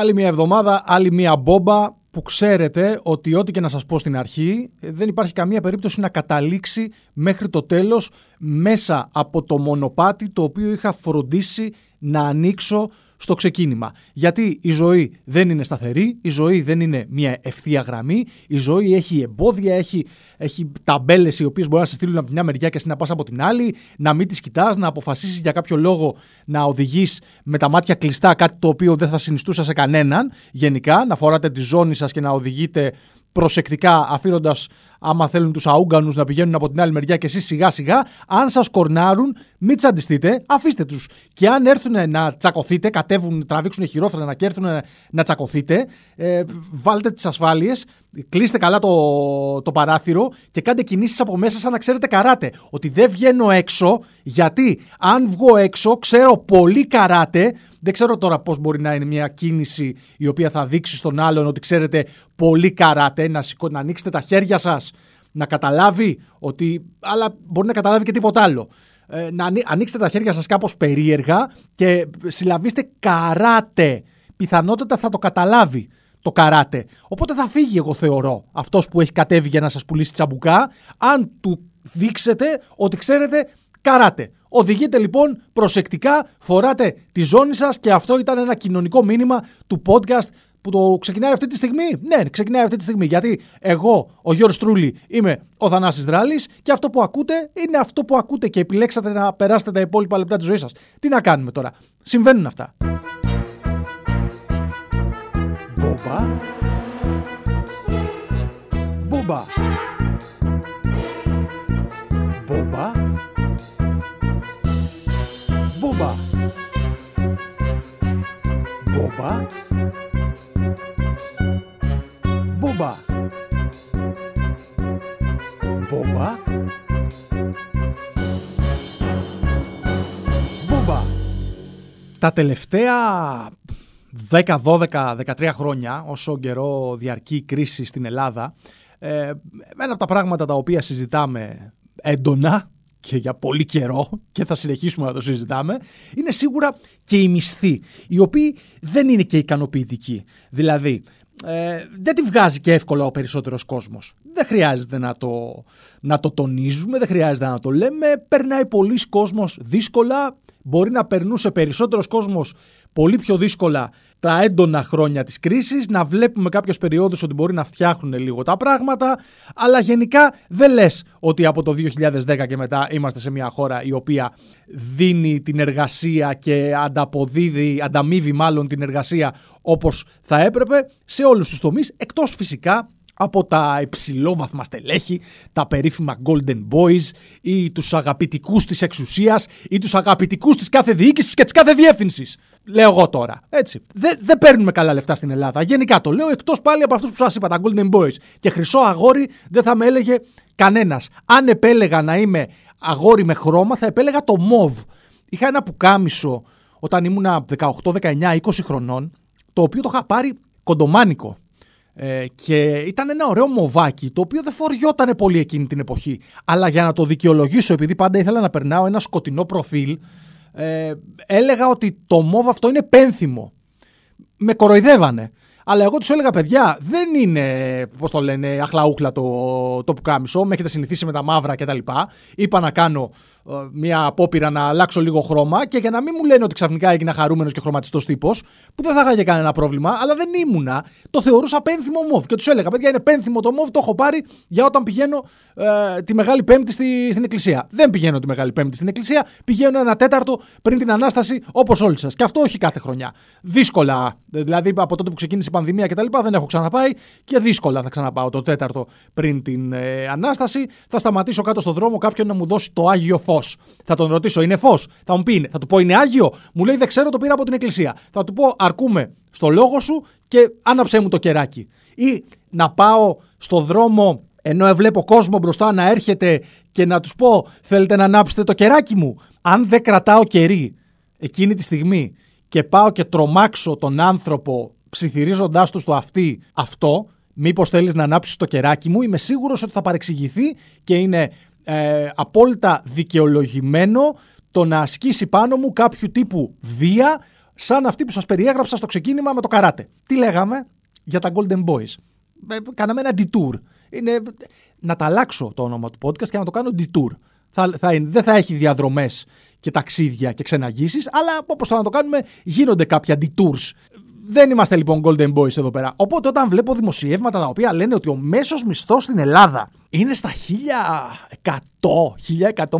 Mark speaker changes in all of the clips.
Speaker 1: Άλλη μια εβδομάδα, άλλη μια μπόμπα που ξέρετε ότι ό,τι και να σας πω στην αρχή δεν υπάρχει καμία περίπτωση να καταλήξει μέχρι το τέλος μέσα από το μονοπάτι το οποίο είχα φροντίσει να ανοίξω στο ξεκίνημα. Γιατί η ζωή δεν είναι σταθερή, η ζωή δεν είναι μια ευθεία γραμμή, η ζωή έχει εμπόδια, έχει, έχει ταμπέλες οι οποίες μπορεί να σε στείλουν από μια μεριά και εσύ να πας από την άλλη, να μην τις κοιτάς, να αποφασίσεις για κάποιο λόγο να οδηγείς με τα μάτια κλειστά κάτι το οποίο δεν θα συνιστούσα σε κανέναν γενικά, να φοράτε τη ζώνη σας και να οδηγείτε προσεκτικά αφήνοντας άμα θέλουν τους αούγκανου να πηγαίνουν από την άλλη μεριά και εσείς σιγά σιγά, αν σας κορνάρουν, μην τσαντιστείτε, αφήστε τους. Και αν έρθουν να τσακωθείτε, κατέβουν, τραβήξουν χειρόφρενα και έρθουν να τσακωθείτε, ε, βάλτε τις ασφάλειες, κλείστε καλά το, το παράθυρο και κάντε κινήσεις από μέσα σαν να ξέρετε καράτε. Ότι δεν βγαίνω έξω, γιατί αν βγω έξω, ξέρω πολύ καράτε. Δεν ξέρω τώρα πώς μπορεί να είναι μια κίνηση η οποία θα δείξει στον άλλον ότι ξέρετε πολύ καράτε, να, να ανοίξετε τα χέρια σας να καταλάβει ότι. Αλλά μπορεί να καταλάβει και τίποτα άλλο. Ε, να ανοίξετε τα χέρια σας κάπως περίεργα και συλλαβήστε καράτε. Πιθανότατα θα το καταλάβει το καράτε. Οπότε θα φύγει, εγώ θεωρώ, αυτός που έχει κατέβει για να σας πουλήσει τσαμπουκά, αν του δείξετε ότι ξέρετε καράτε. Οδηγείτε λοιπόν προσεκτικά, φοράτε τη ζώνη σας και αυτό ήταν ένα κοινωνικό μήνυμα του podcast που το ξεκινάει αυτή τη στιγμή. Ναι, ξεκινάει αυτή τη στιγμή. Γιατί εγώ, ο Γιώργος Τρούλη, είμαι ο Θανάσης Δράλης και αυτό που ακούτε είναι αυτό που ακούτε και επιλέξατε να περάσετε τα υπόλοιπα λεπτά της ζωής σας. Τι να κάνουμε τώρα; Συμβαίνουν αυτά. Μπόμπα. Μπόμπα. Μπόμπα. Μπόμπα. Μπόμπα. Μπόμπα. Μπόμπα. Τα τελευταία 10, 12, 13 χρόνια, όσο καιρό διαρκεί η κρίση στην Ελλάδα, ε, ένα από τα πράγματα τα οποία συζητάμε έντονα και για πολύ καιρό και θα συνεχίσουμε να το συζητάμε, είναι σίγουρα και οι μισθοί, οι οποίοι δεν είναι και ικανοποιητικοί. Δηλαδή, ε, δεν τη βγάζει και εύκολα ο περισσότερος κόσμος. Δεν χρειάζεται να το, να το τονίζουμε, δεν χρειάζεται να το λέμε. Περνάει πολλοί κόσμος δύσκολα, μπορεί να περνούσε περισσότερος κόσμος πολύ πιο δύσκολα τα έντονα χρόνια της κρίσης, να βλέπουμε κάποιες περιόδους ότι μπορεί να φτιάχνουν λίγο τα πράγματα, αλλά γενικά δεν λες ότι από το 2010 και μετά είμαστε σε μια χώρα η οποία δίνει την εργασία και ανταποδίδει, ανταμείβει μάλλον την εργασία όπως θα έπρεπε σε όλους τους τομείς, εκτός φυσικά από τα υψηλόβαθμα στελέχη, τα περίφημα Golden Boys ή τους αγαπητικούς της εξουσίας ή τους αγαπητικούς της κάθε διοίκησης και της κάθε διεύθυνσης. Λέω εγώ τώρα. Έτσι. Δεν, δεν παίρνουμε καλά λεφτά στην Ελλάδα. Γενικά το λέω εκτός πάλι από αυτούς που σας είπα, τα Golden Boys. Και χρυσό αγόρι δεν θα με έλεγε κανένας. Αν επέλεγα να είμαι αγόρι με χρώμα θα επέλεγα το MOV. Είχα ένα πουκάμισο όταν ήμουνα 18, 19, 20 χρονών το οποίο το είχα πάρει κοντομάνικο. Ε, και ήταν ένα ωραίο μοβάκι το οποίο δεν φοριόταν πολύ εκείνη την εποχή. Αλλά για να το δικαιολογήσω, επειδή πάντα ήθελα να περνάω ένα σκοτεινό προφίλ, ε, έλεγα ότι το μοβ αυτό είναι πένθυμο. Με κοροϊδεύανε. Αλλά εγώ τους έλεγα, παιδιά, δεν είναι, πώς το λένε, αχλαούχλα το, το πουκάμισο. Με έχετε συνηθίσει με τα μαύρα κτλ. Είπα να κάνω ε, μια απόπειρα να αλλάξω λίγο χρώμα και για να μην μου λένε ότι ξαφνικά έγινα χαρούμενος και χρωματιστός τύπος, που δεν θα είχα κανένα πρόβλημα, αλλά δεν ήμουνα, το θεωρούσα πένθυμο μοβ. Και τους έλεγα, παιδιά, είναι πένθυμο το μοβ, το έχω πάρει για όταν πηγαίνω ε, τη Μεγάλη Πέμπτη στη, στην Εκκλησία. Δεν πηγαίνω τη Μεγάλη Πέμπτη στην Εκκλησία, πηγαίνω ένα τέταρτο πριν την ανάσταση, όπως όλοι σας. Και αυτό όχι κάθε χρονιά. Δύσκολα, δηλαδή από τότε που ξεκίνησε η πανδημία κτλ. Δεν έχω ξαναπάει και δύσκολα θα ξαναπάω το τέταρτο πριν την ε, ανάσταση. Θα σταματήσω κάτω στο δρόμο κάποιον να μου δώσει το άγιο φως. Θα τον ρωτήσω, είναι φως; Θα μου πει, θα του πω, είναι άγιο; Μου λέει, δεν ξέρω, το πήρα από την εκκλησία. Θα του πω, αρκούμε στο λόγο σου και άναψέ μου το κεράκι. Ή να πάω στο δρόμο ενώ βλέπω κόσμο μπροστά να έρχεται και να τους πω θέλετε να ανάψετε το κεράκι μου; Αν δεν κρατάω κερί εκείνη τη στιγμή και πάω και τρομάξω τον άνθρωπο ψιθυρίζοντάς του στο αυτή αυτό, μήπως θέλεις να ανάψεις το κεράκι μου, είμαι σίγουρος ότι θα παρεξηγηθεί και είναι ε, απόλυτα δικαιολογημένο το να ασκήσει πάνω μου κάποιο τύπου βία σαν αυτή που σας περιέγραψα στο ξεκίνημα με το καράτε. Τι λέγαμε για τα Golden Boys; Ε, κάναμε ένα detour. Είναι, να τα αλλάξω το όνομα του podcast και να το κάνω detour. Θα, θα, δεν θα έχει διαδρομές και ταξίδια και ξεναγήσεις, αλλά όπως θα να το κάνουμε, γίνονται κάποια detours. Δεν είμαστε λοιπόν Golden Boys εδώ πέρα. Οπότε όταν βλέπω δημοσιεύματα τα οποία λένε ότι ο μέσος μισθός στην Ελλάδα είναι στα 1100,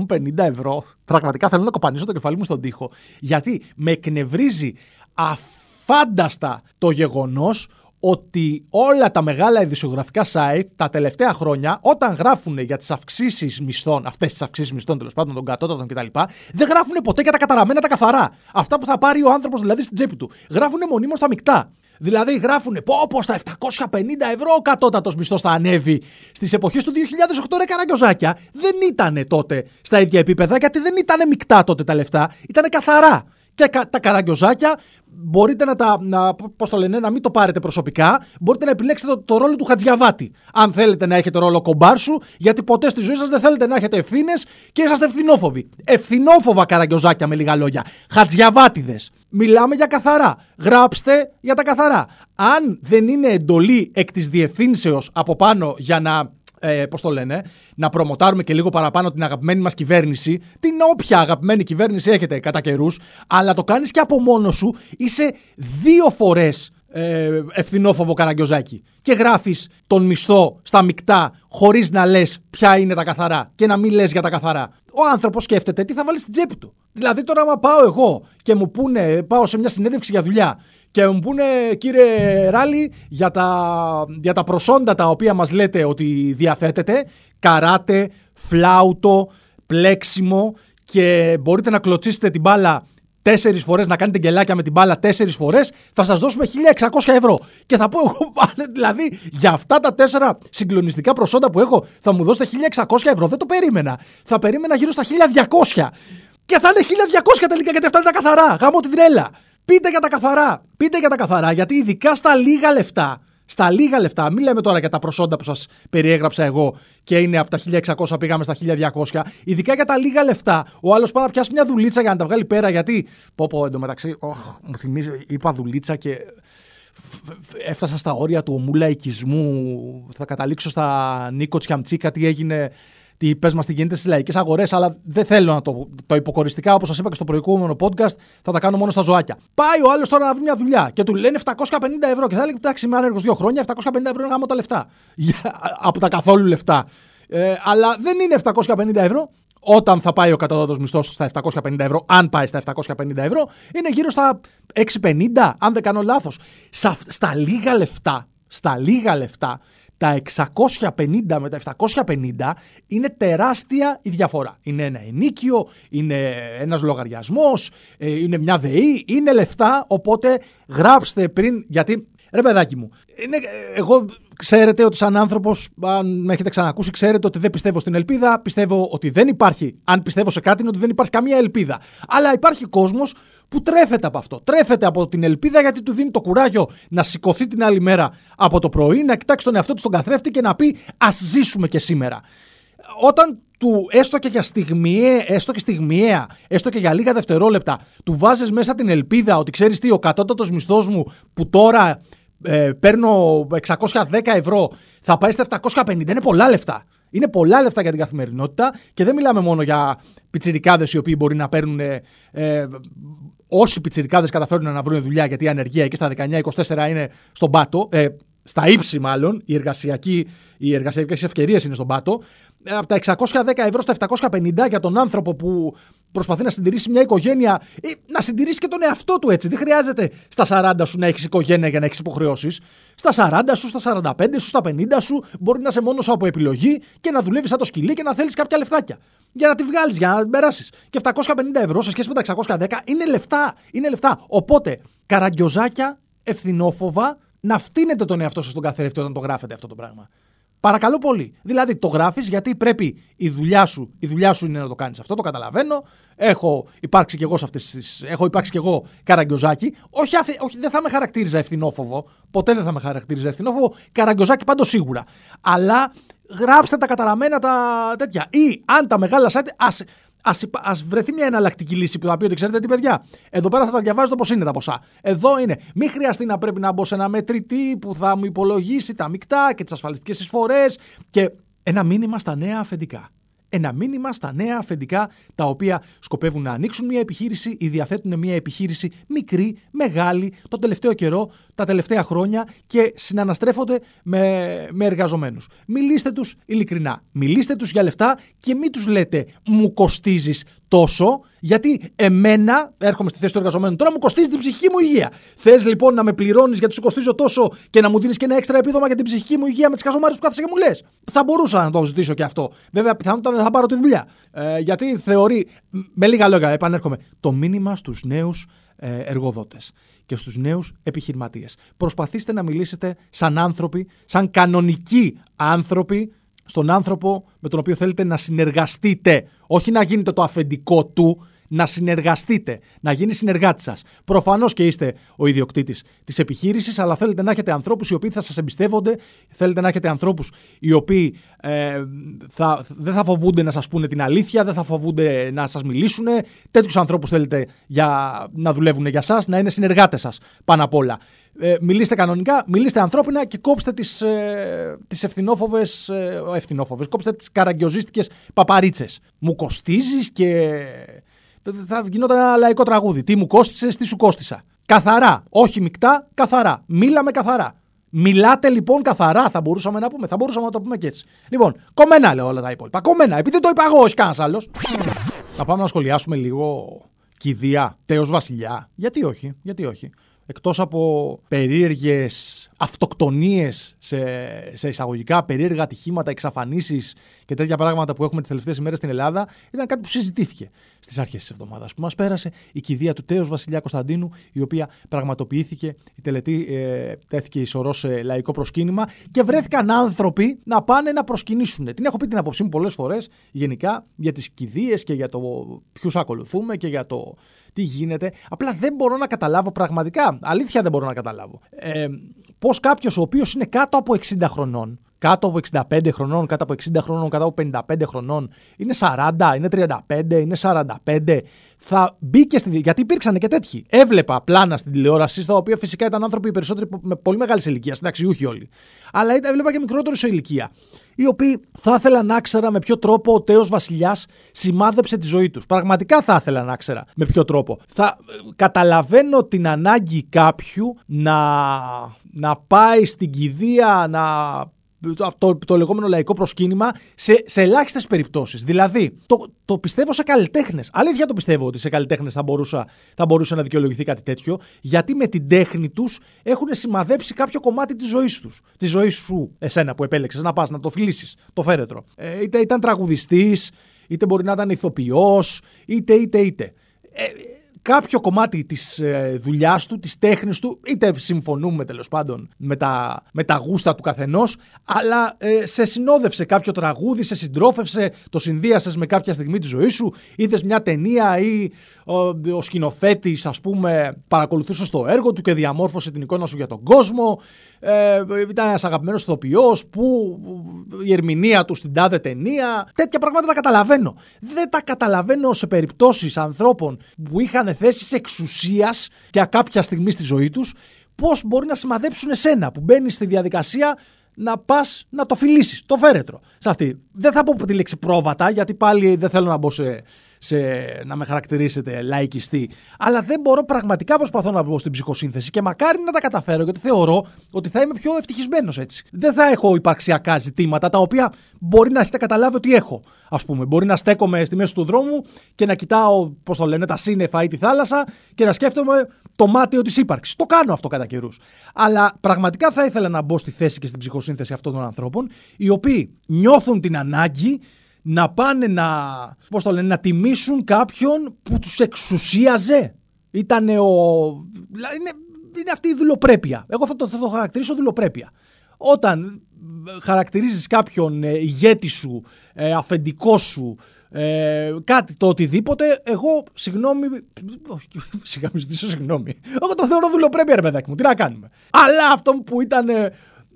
Speaker 1: 1150 ευρώ, πραγματικά θέλω να κοπανίσω το κεφάλι μου στον τοίχο. Γιατί με εκνευρίζει αφάνταστα το γεγονός ότι όλα τα μεγάλα ειδησιογραφικά site τα τελευταία χρόνια, όταν γράφουν για τις αυξήσεις μισθών, αυτές τις αυξήσεις μισθών τέλος πάντων των κατώτατων κτλ., δεν γράφουν ποτέ για τα καταραμένα τα καθαρά. Αυτά που θα πάρει ο άνθρωπος δηλαδή στην τσέπη του. Γράφουν μονίμως τα μεικτά. Δηλαδή γράφουν πω πω στα 750 ευρώ ο κατώτατος μισθός θα ανέβει στις εποχές του 2008 ρε καραγκιόζάκια. Δεν ήταν τότε στα ίδια επίπεδα γιατί δεν ήταν μεικτά τότε τα λεφτά, ήταν καθαρά και τα καραγκιόζάκια μπορείτε να τα, να, πώς το λένε, να μην το πάρετε προσωπικά. Μπορείτε να επιλέξετε το, το ρόλο του Χατζιαβάτη. Αν θέλετε να έχετε ρόλο κομπάρσου, γιατί ποτέ στη ζωή σας δεν θέλετε να έχετε ευθύνες και είσαστε ευθυνόφοβοι. Ευθυνόφοβα καραγκιόζάκια με λίγα λόγια. Χατζιαβάτιδες. Μιλάμε για καθαρά. Γράψτε για τα καθαρά. Αν δεν είναι εντολή εκ της διευθύνσεως από πάνω για να ε, πώς το λένε, να προμοτάρουμε και λίγο παραπάνω την αγαπημένη μας κυβέρνηση, την όποια αγαπημένη κυβέρνηση έχετε κατά καιρούς, αλλά το κάνεις και από μόνος σου, είσαι δύο φορές ε, ευθυνόφοβο καραγκιόζάκι. Και γράφεις τον μισθό στα μεικτά, χωρίς να λες ποια είναι τα καθαρά και να μην λες για τα καθαρά. Ο άνθρωπος σκέφτεται τι θα βάλει στην τσέπη του. Δηλαδή, τώρα, άμα πάω εγώ και μου πούνε, πάω σε μια συνέντευξη για δουλειά και μου πούνε κύριε Ράλι για τα, για τα προσόντα τα οποία μας λέτε ότι διαθέτετε καράτε, φλάουτο, πλέξιμο και μπορείτε να κλωτσίσετε την μπάλα τέσσερις φορές, να κάνετε γκελάκια με την μπάλα τέσσερις φορές, θα σας δώσουμε 1600 ευρώ. Και θα πω εγώ, δηλαδή, για αυτά τα τέσσερα συγκλονιστικά προσόντα που έχω, θα μου δώσετε 1600 ευρώ. Δεν το περίμενα. Θα περίμενα γύρω στα 1200. Και θα είναι 1200 τελικά γιατί αυτά είναι τα καθαρά. Γάμω την τρέλα. Πείτε για τα καθαρά. Πείτε για τα καθαρά, γιατί ειδικά στα λίγα λεφτά, στα λίγα λεφτά, μην λέμε τώρα για τα προσόντα που σας περιέγραψα εγώ και είναι από τα 1600 πήγαμε στα 1200. Ειδικά για τα λίγα λεφτά, ο άλλος πάει να πιάσει μια δουλίτσα για να τα βγάλει πέρα. Γιατί. Πω, πω εντωμεταξύ, oh, μου θυμίζει, είπα δουλίτσα και έφτασα στα όρια του ομούλα οικισμού. Θα καταλήξω στα Νίκο Τσιαμτσίκα, τι έγινε τι πες μας τι γίνεται στις λαϊκές αγορές, αλλά δεν θέλω να το, το υποκοριστικά, όπως σας είπα και στο προηγούμενο podcast, θα τα κάνω μόνο στα ζωάκια. Πάει ο άλλος τώρα να βρει μια δουλειά και του λένε 750 ευρώ και θα λέει: Εντάξει, είμαι άνεργος δύο χρόνια, 750 ευρώ είναι γάμο τα λεφτά. από τα καθόλου λεφτά. Ε, αλλά δεν είναι 750 ευρώ. Όταν θα πάει ο κατώτατος μισθός στα 750 ευρώ, αν πάει στα 750 ευρώ, είναι γύρω στα 650, αν δεν κάνω λάθος. Στα λίγα λεφτά, στα λίγα λεφτά, τα 650 με τα 750 είναι τεράστια η διαφορά. Είναι ένα ενίκιο, είναι ένας λογαριασμός, ε, είναι μια ΔΕΗ, είναι λεφτά, οπότε γράψτε πριν, γιατί ρε παιδάκι μου, είναι, εγώ ξέρετε ότι σαν άνθρωπος, αν με έχετε ξανακούσει, ξέρετε ότι δεν πιστεύω στην ελπίδα. Πιστεύω ότι δεν υπάρχει. Αν πιστεύω σε κάτι, είναι ότι δεν υπάρχει καμία ελπίδα. Αλλά υπάρχει κόσμος που τρέφεται από αυτό. Τρέφεται από την ελπίδα γιατί του δίνει το κουράγιο να σηκωθεί την άλλη μέρα από το πρωί, να κοιτάξει τον εαυτό του στον καθρέφτη και να πει Α ζήσουμε και σήμερα. Όταν του έστω και για στιγμιαία, έστω και στιγμιαία, έστω και για λίγα δευτερόλεπτα, του βάζεις μέσα την ελπίδα ότι ξέρεις τι, ο κατώτατος μισθός μου που τώρα ε, παίρνω 610 ευρώ, θα πάει στα 750. Είναι πολλά λεφτά. Είναι πολλά λεφτά για την καθημερινότητα και δεν μιλάμε μόνο για πιτσιρικάδες οι οποίοι μπορεί να παίρνουν. Ε, ε, όσοι πιτσιρικάδες καταφέρουν να βρουν δουλειά γιατί η ανεργία εκεί στα 19-24 είναι στον πάτο. Ε, στα ύψη μάλλον, οι, εργασιακοί, οι εργασιακές ευκαιρίες είναι στον πάτο, ε, από τα 610 ευρώ στα 750 για τον άνθρωπο που προσπαθεί να συντηρήσει μια οικογένεια ή να συντηρήσει και τον εαυτό του έτσι. Δεν χρειάζεται στα 40 σου να έχεις οικογένεια για να έχεις υποχρεώσεις. Στα 40 σου, στα 45 σου, στα 50 σου μπορεί να είσαι μόνος από επιλογή και να δουλεύεις σαν το σκυλί και να θέλεις κάποια λεφτάκια. Για να τη βγάλεις, για να περάσεις. Και 750 ευρώ σε σχέση με τα 610 είναι λεφτά. Είναι λεφτά. Οπότε, καραγκιοζάκια, ευθυνόφοβα, να φτύνετε τον εαυτό σας στον καθρέφτη όταν το γράφετε αυτό το πράγμα. Παρακαλώ πολύ. Δηλαδή το γράφεις γιατί πρέπει η δουλειά σου, η δουλειά σου είναι να το κάνεις αυτό, το καταλαβαίνω. Έχω υπάρξει κι εγώ σε αυτές τις, έχω υπάρξει κι εγώ καραγκιόζάκι. Όχι, όχι, δεν θα με χαρακτήριζα ευθυνόφοβο. Ποτέ δεν θα με χαρακτήριζα ευθυνόφοβο. Καραγκιόζάκι πάντως σίγουρα. Αλλά γράψτε τα καταραμένα τα τέτοια. Ή αν τα μεγάλα site, ας, Α βρεθεί μια εναλλακτική λύση που θα πει ότι ξέρετε τι, παιδιά, εδώ πέρα θα τα διαβάζω πώ είναι τα ποσά. Εδώ είναι. Μην χρειαστεί να πρέπει να μπω σε ένα μετρητή που θα μου υπολογίσει τα μεικτά και τις ασφαλιστικές εισφορές και ένα μήνυμα στα νέα αφεντικά ένα μήνυμα στα νέα αφεντικά τα οποία σκοπεύουν να ανοίξουν μια επιχείρηση ή διαθέτουν μια επιχείρηση μικρή, μεγάλη, το τελευταίο καιρό, τα τελευταία χρόνια και συναναστρέφονται με, με εργαζομένους. Μιλήστε τους ειλικρινά, μιλήστε τους για λεφτά και μην τους λέτε μου κοστίζεις τόσο, γιατί εμένα, έρχομαι στη θέση του εργαζομένου, τώρα μου κοστίζει την ψυχική μου υγεία. Θες λοιπόν να με πληρώνεις γιατί σου κοστίζω τόσο και να μου δίνεις και ένα έξτρα επίδομα για την ψυχική μου υγεία με τις καζομάρες που κάθεσαι και μου λες; Θα μπορούσα να το ζητήσω και αυτό. Βέβαια, πιθανότατα δεν θα πάρω τη δουλειά. Ε, γιατί θεωρεί, με λίγα λόγια, επανέρχομαι, το μήνυμα στους νέους ε, εργοδότες και στους νέους επιχειρηματίες. Προσπαθήστε να μιλήσετε σαν άνθρωποι, σαν κανονικοί άνθρωποι στον άνθρωπο με τον οποίο θέλετε να συνεργαστείτε. Όχι να γίνετε το αφεντικό του, να συνεργαστείτε, να γίνει συνεργάτης σας. Προφανώς και είστε ο ιδιοκτήτης της επιχείρησης, αλλά θέλετε να έχετε ανθρώπους οι οποίοι θα σας εμπιστεύονται, θέλετε να έχετε ανθρώπους οι οποίοι ε, θα, δεν θα φοβούνται να σας πούνε την αλήθεια, δεν θα φοβούνται να σας μιλήσουν. Τέτοιους ανθρώπους θέλετε για, να δουλεύουν για εσά, να είναι συνεργάτες σας πάνω απ' όλα. Ε, μιλήστε κανονικά, μιλήστε ανθρώπινα και κόψτε τις, ε, τις ευθυνόφοβες, ε, ευθυνόφοβες, κόψτε τις καραγκιοζίστικες παπαρίτσες. Μου κοστίζεις και θα γινόταν ένα λαϊκό τραγούδι. Τι μου κόστησες, τι σου κόστησα. Καθαρά. Όχι μεικτά, καθαρά. Μίλαμε καθαρά. Μιλάτε λοιπόν καθαρά, θα μπορούσαμε να πούμε. Θα μπορούσαμε να το πούμε και έτσι. Λοιπόν, κομμένα λέω όλα τα υπόλοιπα. Κομμένα, επειδή το είπα εγώ, όχι κανένας άλλος. να πάμε να σχολιάσουμε λίγο κηδεία, τέος βασιλιά. Γιατί όχι, γιατί όχι. Εκτός από περίεργες αυτοκτονίες σε, σε εισαγωγικά, περίεργα ατυχήματα, εξαφανίσεις και τέτοια πράγματα που έχουμε τις τελευταίες ημέρες στην Ελλάδα, ήταν κάτι που συζητήθηκε στις αρχές της εβδομάδας που μας πέρασε. Η κηδεία του Τέος Βασιλιά Κωνσταντίνου, η οποία πραγματοποιήθηκε, η τελετή ε, τέθηκε ισορρός σε λαϊκό προσκύνημα και βρέθηκαν άνθρωποι να πάνε να προσκυνήσουν. Την έχω πει την άποψή μου πολλές φορές γενικά για τις κηδείες και για το ποιους ακολουθούμε και για το τι γίνεται. Απλά δεν μπορώ να καταλάβω πραγματικά. Αλήθεια δεν μπορώ να καταλάβω. Ε, Πώς κάποιος ο οποίος είναι κάτω από 60 χρονών, κάτω από 65 χρονών, κάτω από 60 χρονών, κάτω από 55 χρονών, είναι 40, είναι 35, είναι 45, θα μπήκε στη. Γιατί υπήρξαν και τέτοιοι. Έβλεπα πλάνα στην τηλεόραση, στα οποία φυσικά ήταν άνθρωποι περισσότεροι με πολύ μεγάλη ηλικία, συνταξιούχοι όλοι. Αλλά έβλεπα και μικρότερους σε ηλικία. Οι οποίοι θα ήθελα να ξέρα με ποιο τρόπο ο Τέος Βασιλιάς σημάδεψε τη ζωή τους. Πραγματικά θα ήθελα να ξέρα με ποιο τρόπο. Θα καταλαβαίνω την ανάγκη κάποιου να, να πάει στην κηδεία, να το, το λεγόμενο λαϊκό προσκύνημα σε, σε ελάχιστες περιπτώσεις. Δηλαδή, το, το πιστεύω σε καλλιτέχνες. Αλήθεια το πιστεύω ότι σε καλλιτέχνες θα, θα μπορούσε να δικαιολογηθεί κάτι τέτοιο, γιατί με την τέχνη τους έχουν σημαδέψει κάποιο κομμάτι της ζωής τους. Της ζωής σου, εσένα που επέλεξες να πας να το φιλήσεις, το φέρετρο. Ε, είτε ήταν τραγουδιστής, είτε μπορεί να ήταν ηθοποιός, είτε, είτε, είτε. Ε, κάποιο κομμάτι της ε, δουλειάς του, της τέχνης του, είτε συμφωνούμε τέλος πάντων με τα, με τα γούστα του καθενός, αλλά ε, σε συνόδευσε κάποιο τραγούδι, σε συντρόφευσε, το συνδύασες με κάποια στιγμή της ζωής σου, είδες μια ταινία ή ο, ο σκηνοθέτης ας πούμε παρακολουθούσε το έργο του και διαμόρφωσε την εικόνα σου για τον κόσμο, ε, ήταν ένας αγαπημένος ηθοποιός που η ερμηνεία του στην τάδε ταινία. Τέτοια πράγματα τα καταλαβαίνω. Δεν τα καταλαβαίνω σε περιπτώσεις ανθρώπων που είχαν θέσεις εξουσίας για κάποια στιγμή στη ζωή τους, πώς μπορεί να σημαδέψουν εσένα που μπαίνεις στη διαδικασία να πας να το φιλήσεις, το φέρετρο. Σε αυτή. Δεν θα πω τη λέξη πρόβατα, γιατί πάλι δεν θέλω να μπω σε σε, να με χαρακτηρίσετε λαϊκιστή. Αλλά δεν μπορώ πραγματικά προσπαθώ να μπω στην ψυχοσύνθεση και μακάρι να τα καταφέρω γιατί θεωρώ ότι θα είμαι πιο ευτυχισμένος έτσι. Δεν θα έχω υπαρξιακά ζητήματα τα οποία μπορεί να έχετε καταλάβει ότι έχω. Α πούμε, μπορεί να στέκομαι στη μέση του δρόμου και να κοιτάω, πώς το λένε, τα σύννεφα ή τη θάλασσα και να σκέφτομαι το μάτιο της ύπαρξης. Το κάνω αυτό κατά καιρούς. Αλλά πραγματικά θα ήθελα να μπω στη θέση και στην ψυχοσύνθεση αυτών των ανθρώπων, οι οποίοι νιώθουν την ανάγκη να πάνε να, πώς το λένε, να τιμήσουν κάποιον που τους εξουσίαζε. Ήτανε ο... Είναι, είναι αυτή η δουλοπρέπεια. Εγώ θα το, θα το χαρακτηρίσω δουλοπρέπεια. Όταν χαρακτηρίζεις κάποιον ε, ηγέτη σου, ε, αφεντικό σου, ε, κάτι το οτιδήποτε, εγώ συγγνώμη. Σιγά μου ζητήσω συγγνώμη. Εγώ το θεωρώ δουλοπρέπεια, ρε παιδάκι μου. Τι να κάνουμε. Αλλά αυτό που ήταν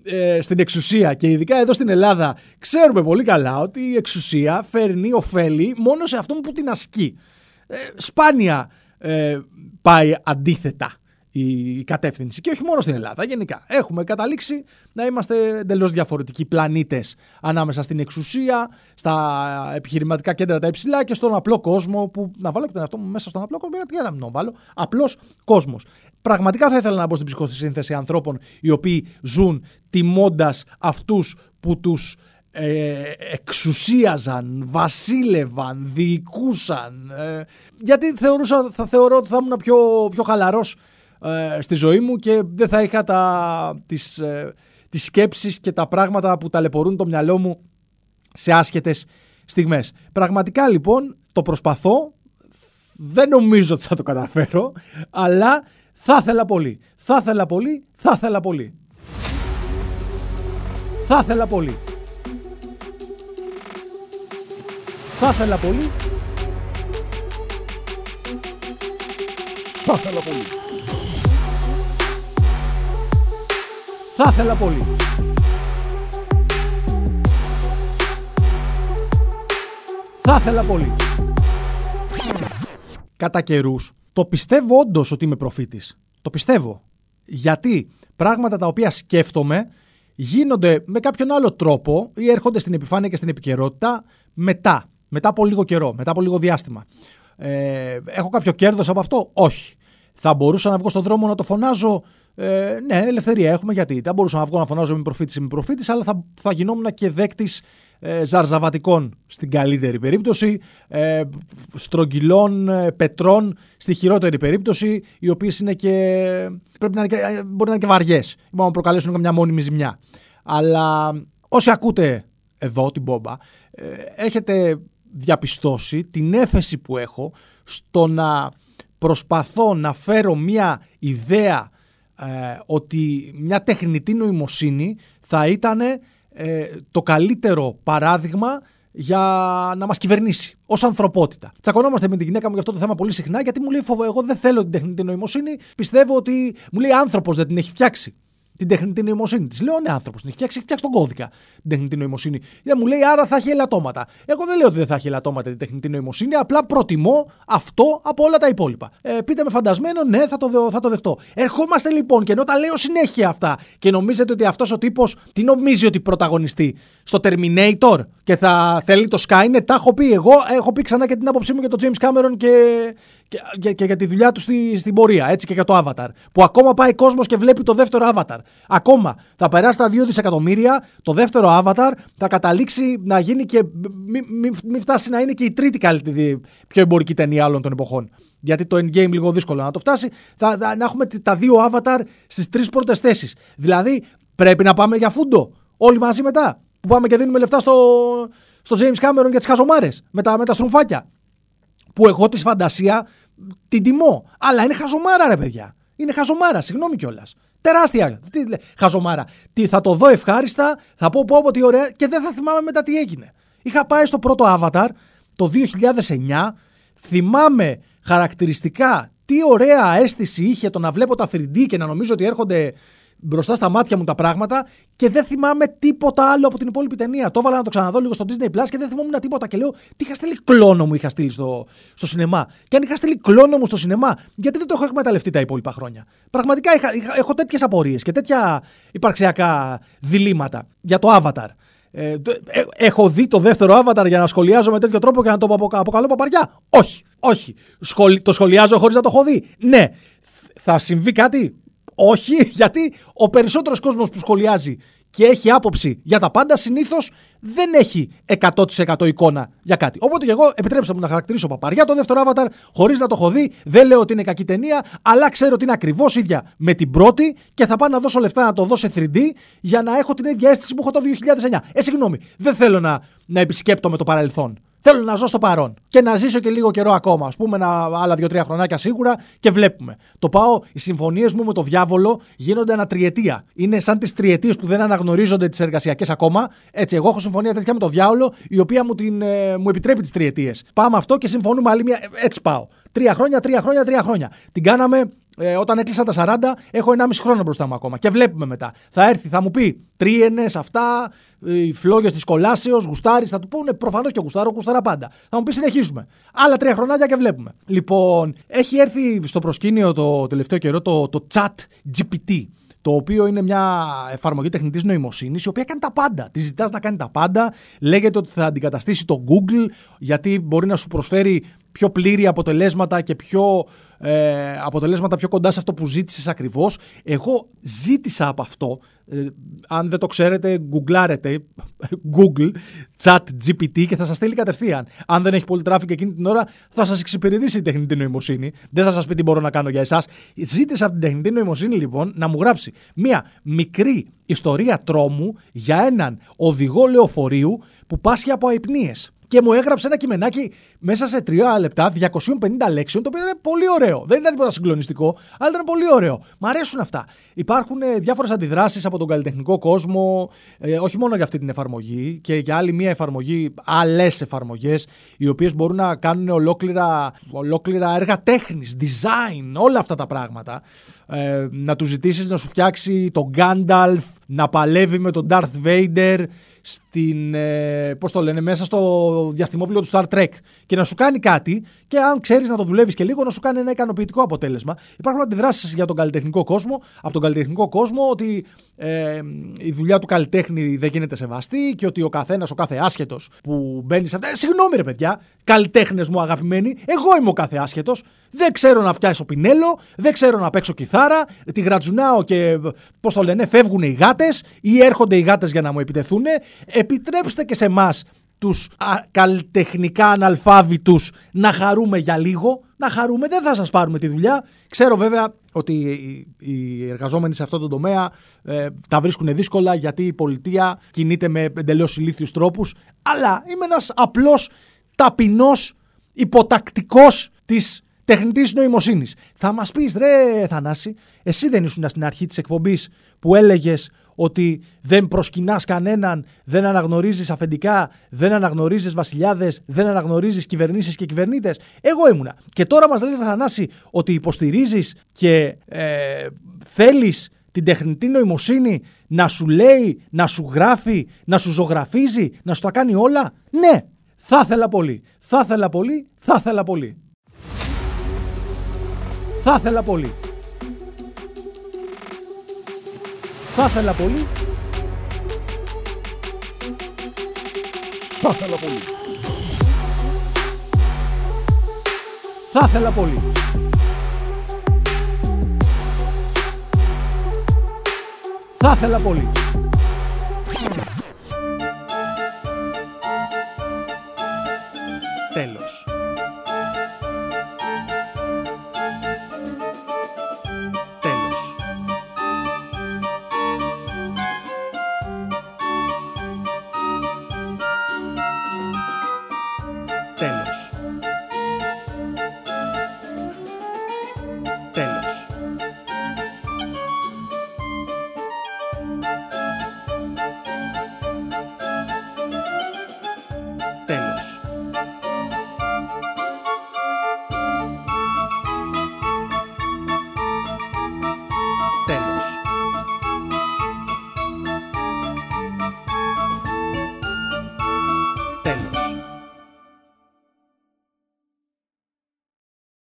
Speaker 1: ε, στην εξουσία και ειδικά εδώ στην Ελλάδα ξέρουμε πολύ καλά ότι η εξουσία φέρνει ωφέλη μόνο σε αυτόν που την ασκεί. Ε, σπάνια ε, πάει αντίθετα η κατεύθυνση. Και όχι μόνο στην Ελλάδα, γενικά. Έχουμε καταλήξει να είμαστε εντελώς διαφορετικοί πλανήτες ανάμεσα στην εξουσία, στα επιχειρηματικά κέντρα τα υψηλά και στον απλό κόσμο. Που να βάλω και τον εαυτό μου μέσα στον απλό κόσμο, γιατί να μην βάλω. Απλός κόσμος. Πραγματικά θα ήθελα να μπω στην ψυχοσύνθεση ανθρώπων οι οποίοι ζουν τιμώντας αυτούς που τους ε, εξουσίαζαν, βασίλευαν, διοικούσαν. Ε, γιατί θεωρούσα, θα θεωρώ ότι θα ήμουν πιο, πιο χαλαρός ε, στη ζωή μου και δεν θα είχα τα, τις, ε, τις σκέψεις και τα πράγματα που ταλαιπωρούν το μυαλό μου σε άσχετες στιγμές. Πραγματικά λοιπόν το προσπαθώ, δεν νομίζω ότι θα το καταφέρω, αλλά θα ήθελα πολύ. Θα ήθελα πολύ, θα ήθελα πολύ. Θα ήθελα πολύ. Θα ήθελα πολύ. Θα ήθελα πολύ. Θα ήθελα πολύ. Θα ήθελα πολύ. Κατά καιρούς, το πιστεύω όντως ότι είμαι προφήτης. Το πιστεύω. Γιατί πράγματα τα οποία σκέφτομαι γίνονται με κάποιον άλλο τρόπο ή έρχονται στην επιφάνεια και στην επικαιρότητα μετά. Μετά από λίγο καιρό, μετά από λίγο διάστημα. Ε, έχω κάποιο κέρδος από αυτό; Όχι. Θα μπορούσα να βγω στον δρόμο να το φωνάζω ε, ναι, ελευθερία έχουμε γιατί. Δεν μπορούσα να βγω να φωνάζω με προφήτης με προφήτης, αλλά θα, θα γινόμουν και δέκτης ε, ζαρζαβατικών στην καλύτερη περίπτωση, ε, στρογγυλών ε, πετρών στη χειρότερη περίπτωση, οι οποίες είναι και. Πρέπει να είναι και, ε, μπορεί να είναι και βαριές. Μπορεί να προκαλέσουν μια μόνιμη ζημιά. Αλλά όσοι ακούτε εδώ την μπόμπα, ε, έχετε διαπιστώσει την έφεση που έχω στο να προσπαθώ να φέρω μια ιδέα ε, ότι μια τεχνητή νοημοσύνη θα ήταν ε, το καλύτερο παράδειγμα για να μας κυβερνήσει ως ανθρωπότητα. Τσακωνόμαστε με την γυναίκα μου για αυτό το θέμα πολύ συχνά, γιατί μου λέει: Φοβό, εγώ δεν θέλω την τεχνητή νοημοσύνη. Πιστεύω ότι μου λέει: Άνθρωπος δεν την έχει φτιάξει την τεχνητή νοημοσύνη. Της λέω: Ναι, άνθρωπος την έχει φτιάξει, έχει φτιάξει τον κώδικα την τεχνητή νοημοσύνη. Δεν μου λέει: Άρα θα έχει ελαττώματα. Εγώ δεν λέω ότι δεν θα έχει ελαττώματα την τεχνητή νοημοσύνη, απλά προτιμώ αυτό από όλα τα υπόλοιπα. Ε, πείτε με φαντασμένο, ναι, θα το, δε, θα το δεχτώ. Ερχόμαστε λοιπόν και ενώ τα λέω συνέχεια αυτά και νομίζετε ότι αυτός ο τύπος τι νομίζει ότι πρωταγωνιστεί στο Terminator και θα θέλει το Skynet, τα έχω πει εγώ, έχω πει ξανά και την άποψή μου για τον James Cameron και, και, και, για τη δουλειά του στη, στην πορεία, έτσι και για το Avatar. Που ακόμα πάει κόσμος και βλέπει το δεύτερο Avatar. Ακόμα θα περάσει τα 2 δισεκατομμύρια, το δεύτερο Avatar θα καταλήξει να γίνει και. Μην μη, μη φτάσει να είναι και η τρίτη καλύτερη πιο εμπορική ταινία άλλων των εποχών. Γιατί το endgame λίγο δύσκολο να το φτάσει. Θα, θα, να έχουμε τα δύο Avatar στις τρεις πρώτες θέσεις. Δηλαδή πρέπει να πάμε για φούντο. Όλοι μαζί μετά. Που πάμε και δίνουμε λεφτά στο, στο James Cameron για τις χαζομάρε με τα, με τα στρουμφάκια. Που εγώ τη φαντασία την τιμώ. Αλλά είναι χαζομάρα, ρε παιδιά. Είναι χαζομάρα, συγγνώμη κιόλας. Τεράστια. Τι, χαζομάρα. Τι θα το δω ευχάριστα, θα πω πω, πω τι ωραία και δεν θα θυμάμαι μετά τι έγινε. Είχα πάει στο πρώτο Avatar το 2009. Θυμάμαι χαρακτηριστικά τι ωραία αίσθηση είχε το να βλέπω τα 3D και να νομίζω ότι έρχονται μπροστά στα μάτια μου τα πράγματα και δεν θυμάμαι τίποτα άλλο από την υπόλοιπη ταινία. Το έβαλα να το ξαναδώ λίγο στο Disney Plus και δεν θυμόμουν τίποτα. Και λέω, τι είχα στείλει κλόνο μου είχα στείλει στο, στο σινεμά. Και αν είχα στείλει κλόνο μου στο σινεμά, γιατί δεν το έχω εκμεταλλευτεί τα υπόλοιπα χρόνια. Πραγματικά είχα, είχα, έχω τέτοιες απορίες και τέτοια υπαρξιακά διλήμματα για το Avatar. Ε, ε, έχω δει το δεύτερο Avatar για να σχολιάζω με τέτοιο τρόπο και να το αποκαλώ παπαριά. Όχι, όχι. Σχολ, το σχολιάζω χωρίς να το έχω δει. Ναι. Θα συμβεί κάτι; Όχι, γιατί ο περισσότερος κόσμος που σχολιάζει και έχει άποψη για τα πάντα, συνήθως δεν έχει 100% εικόνα για κάτι. Οπότε και εγώ επιτρέψα μου να χαρακτηρίσω παπαριά το δεύτερο Avatar, χωρίς να το έχω δει. Δεν λέω ότι είναι κακή ταινία, αλλά ξέρω ότι είναι ακριβώς ίδια με την πρώτη και θα πάω να δώσω λεφτά να το δω σε 3D για να έχω την ίδια αίσθηση που έχω το 2009. Ε, συγγνώμη, δεν θέλω να, να επισκέπτομαι το παρελθόν. Θέλω να ζω στο παρόν και να ζήσω και λίγο καιρό ακόμα. Α πούμε, ένα, άλλα δύο-τρία χρονάκια σίγουρα και βλέπουμε. Το πάω, οι συμφωνίες μου με το διάβολο γίνονται ένα τριετία. Είναι σαν τις τριετίες που δεν αναγνωρίζονται τις εργασιακές ακόμα. Έτσι, εγώ έχω συμφωνία τέτοια με το διάβολο, η οποία μου, την, ε, μου επιτρέπει τις τριετίες. Πάμε αυτό και συμφωνούμε άλλη μια. Έτσι πάω. Τρία χρόνια, τρία χρόνια, τρία χρόνια. Την κάναμε Ε, όταν έκλεισα τα 40, έχω 1,5 χρόνο μπροστά μου ακόμα. Και βλέπουμε μετά. Θα έρθει, θα μου πει τρίενε αυτά, οι φλόγες της κολάσεως, γουστάρι. Θα του πούνε προφανώς και γουστάρω, γουστάρα πάντα. Θα μου πει συνεχίζουμε. Άλλα τρία χρονάκια και βλέπουμε. Λοιπόν, έχει έρθει στο προσκήνιο το τελευταίο καιρό το, το chat GPT το οποίο είναι μια εφαρμογή τεχνητής νοημοσύνης, η οποία κάνει τα πάντα. Τη ζητάς να κάνει τα πάντα. Λέγεται ότι θα αντικαταστήσει το Google, γιατί μπορεί να σου προσφέρει πιο πλήρη αποτελέσματα και πιο ε, αποτελέσματα πιο κοντά σε αυτό που ζήτησες ακριβώς. Εγώ ζήτησα από αυτό, ε, αν δεν το ξέρετε, γκουγκλάρετε Google, ChatGPT και θα σας στείλει κατευθείαν. Αν δεν έχει πολύ traffic εκείνη την ώρα θα σας εξυπηρετήσει η τεχνητή νοημοσύνη. Δεν θα σας πει τι μπορώ να κάνω για εσάς. Ζήτησα από την τεχνητή νοημοσύνη λοιπόν να μου γράψει μία μικρή ιστορία τρόμου για έναν οδηγό λεωφορείου που πάσχει από αϊπνίες και μου έγραψε ένα κειμενάκι μέσα σε τρία λεπτά, 250 λέξεων, το οποίο είναι πολύ ωραίο. Δεν ήταν τίποτα συγκλονιστικό, αλλά ήταν πολύ ωραίο. Μ' αρέσουν αυτά. Υπάρχουν ε, διάφορες αντιδράσεις από τον καλλιτεχνικό κόσμο, ε, όχι μόνο για αυτή την εφαρμογή και για άλλη μία εφαρμογή, άλλες εφαρμογές, οι οποίες μπορούν να κάνουν ολόκληρα, ολόκληρα έργα τέχνης, design, όλα αυτά τα πράγματα. Ε, να τους ζητήσεις να σου φτιάξει τον Gandalf, να παλεύει με τον Darth Vader στην, ε, πώς το λένε, μέσα στο διαστημόπλαιο του Star Trek και να σου κάνει κάτι και αν ξέρεις να το δουλεύεις και λίγο να σου κάνει ένα ικανοποιητικό αποτέλεσμα. Υπάρχουν αντιδράσεις για τον καλλιτεχνικό κόσμο, από τον καλλιτεχνικό κόσμο ότι ε, η δουλειά του καλλιτέχνη δεν γίνεται σεβαστή και ότι ο καθένας, ο κάθε άσχετος που μπαίνει σε αυτά. Ε, συγγνώμη, ρε παιδιά, καλλιτέχνες μου αγαπημένοι, εγώ είμαι ο κάθε άσχετος. Δεν ξέρω να πιάσω πινέλο, δεν ξέρω να παίξω κιθάρα, τη γρατζουνάω και πώς το λένε, φεύγουν οι γάτες ή έρχονται οι γάτες για να μου επιτεθούν. Επιτρέψτε και σε εμάς τους καλλιτεχνικά αναλφάβητους να χαρούμε για λίγο. Να χαρούμε, δεν θα σας πάρουμε τη δουλειά. Ξέρω βέβαια ότι οι εργαζόμενοι σε αυτό το τομέα ε, τα βρίσκουν δύσκολα γιατί η πολιτεία κινείται με εντελώς ηλίθιους τρόπους. Αλλά είμαι ένας απλός ταπεινός υποτακτικός της τεχνητής νοημοσύνης. Θα μας πεις ρε Θανάση, εσύ δεν ήσουν στην αρχή της εκπομπής που έλεγες ότι δεν προσκυνάς κανέναν, δεν αναγνωρίζεις αφεντικά, δεν αναγνωρίζεις βασιλιάδες, δεν αναγνωρίζεις κυβερνήσεις και κυβερνήτες. Εγώ ήμουνα. Και τώρα μας λες Θανάση ότι υποστηρίζεις και ε, θέλεις την τεχνητή νοημοσύνη να σου λέει, να σου γράφει, να σου ζωγραφίζει, να σου τα κάνει όλα; Ναι, θα ήθελα πολύ. Θα ήθελα πολύ, θα ήθελα πολύ. Θα ήθελα πολύ. Θα ήθελα πολύ. Θα ήθελα πολύ. Θα ήθελα πολύ. Θα ήθελα πολύ. Τέλος.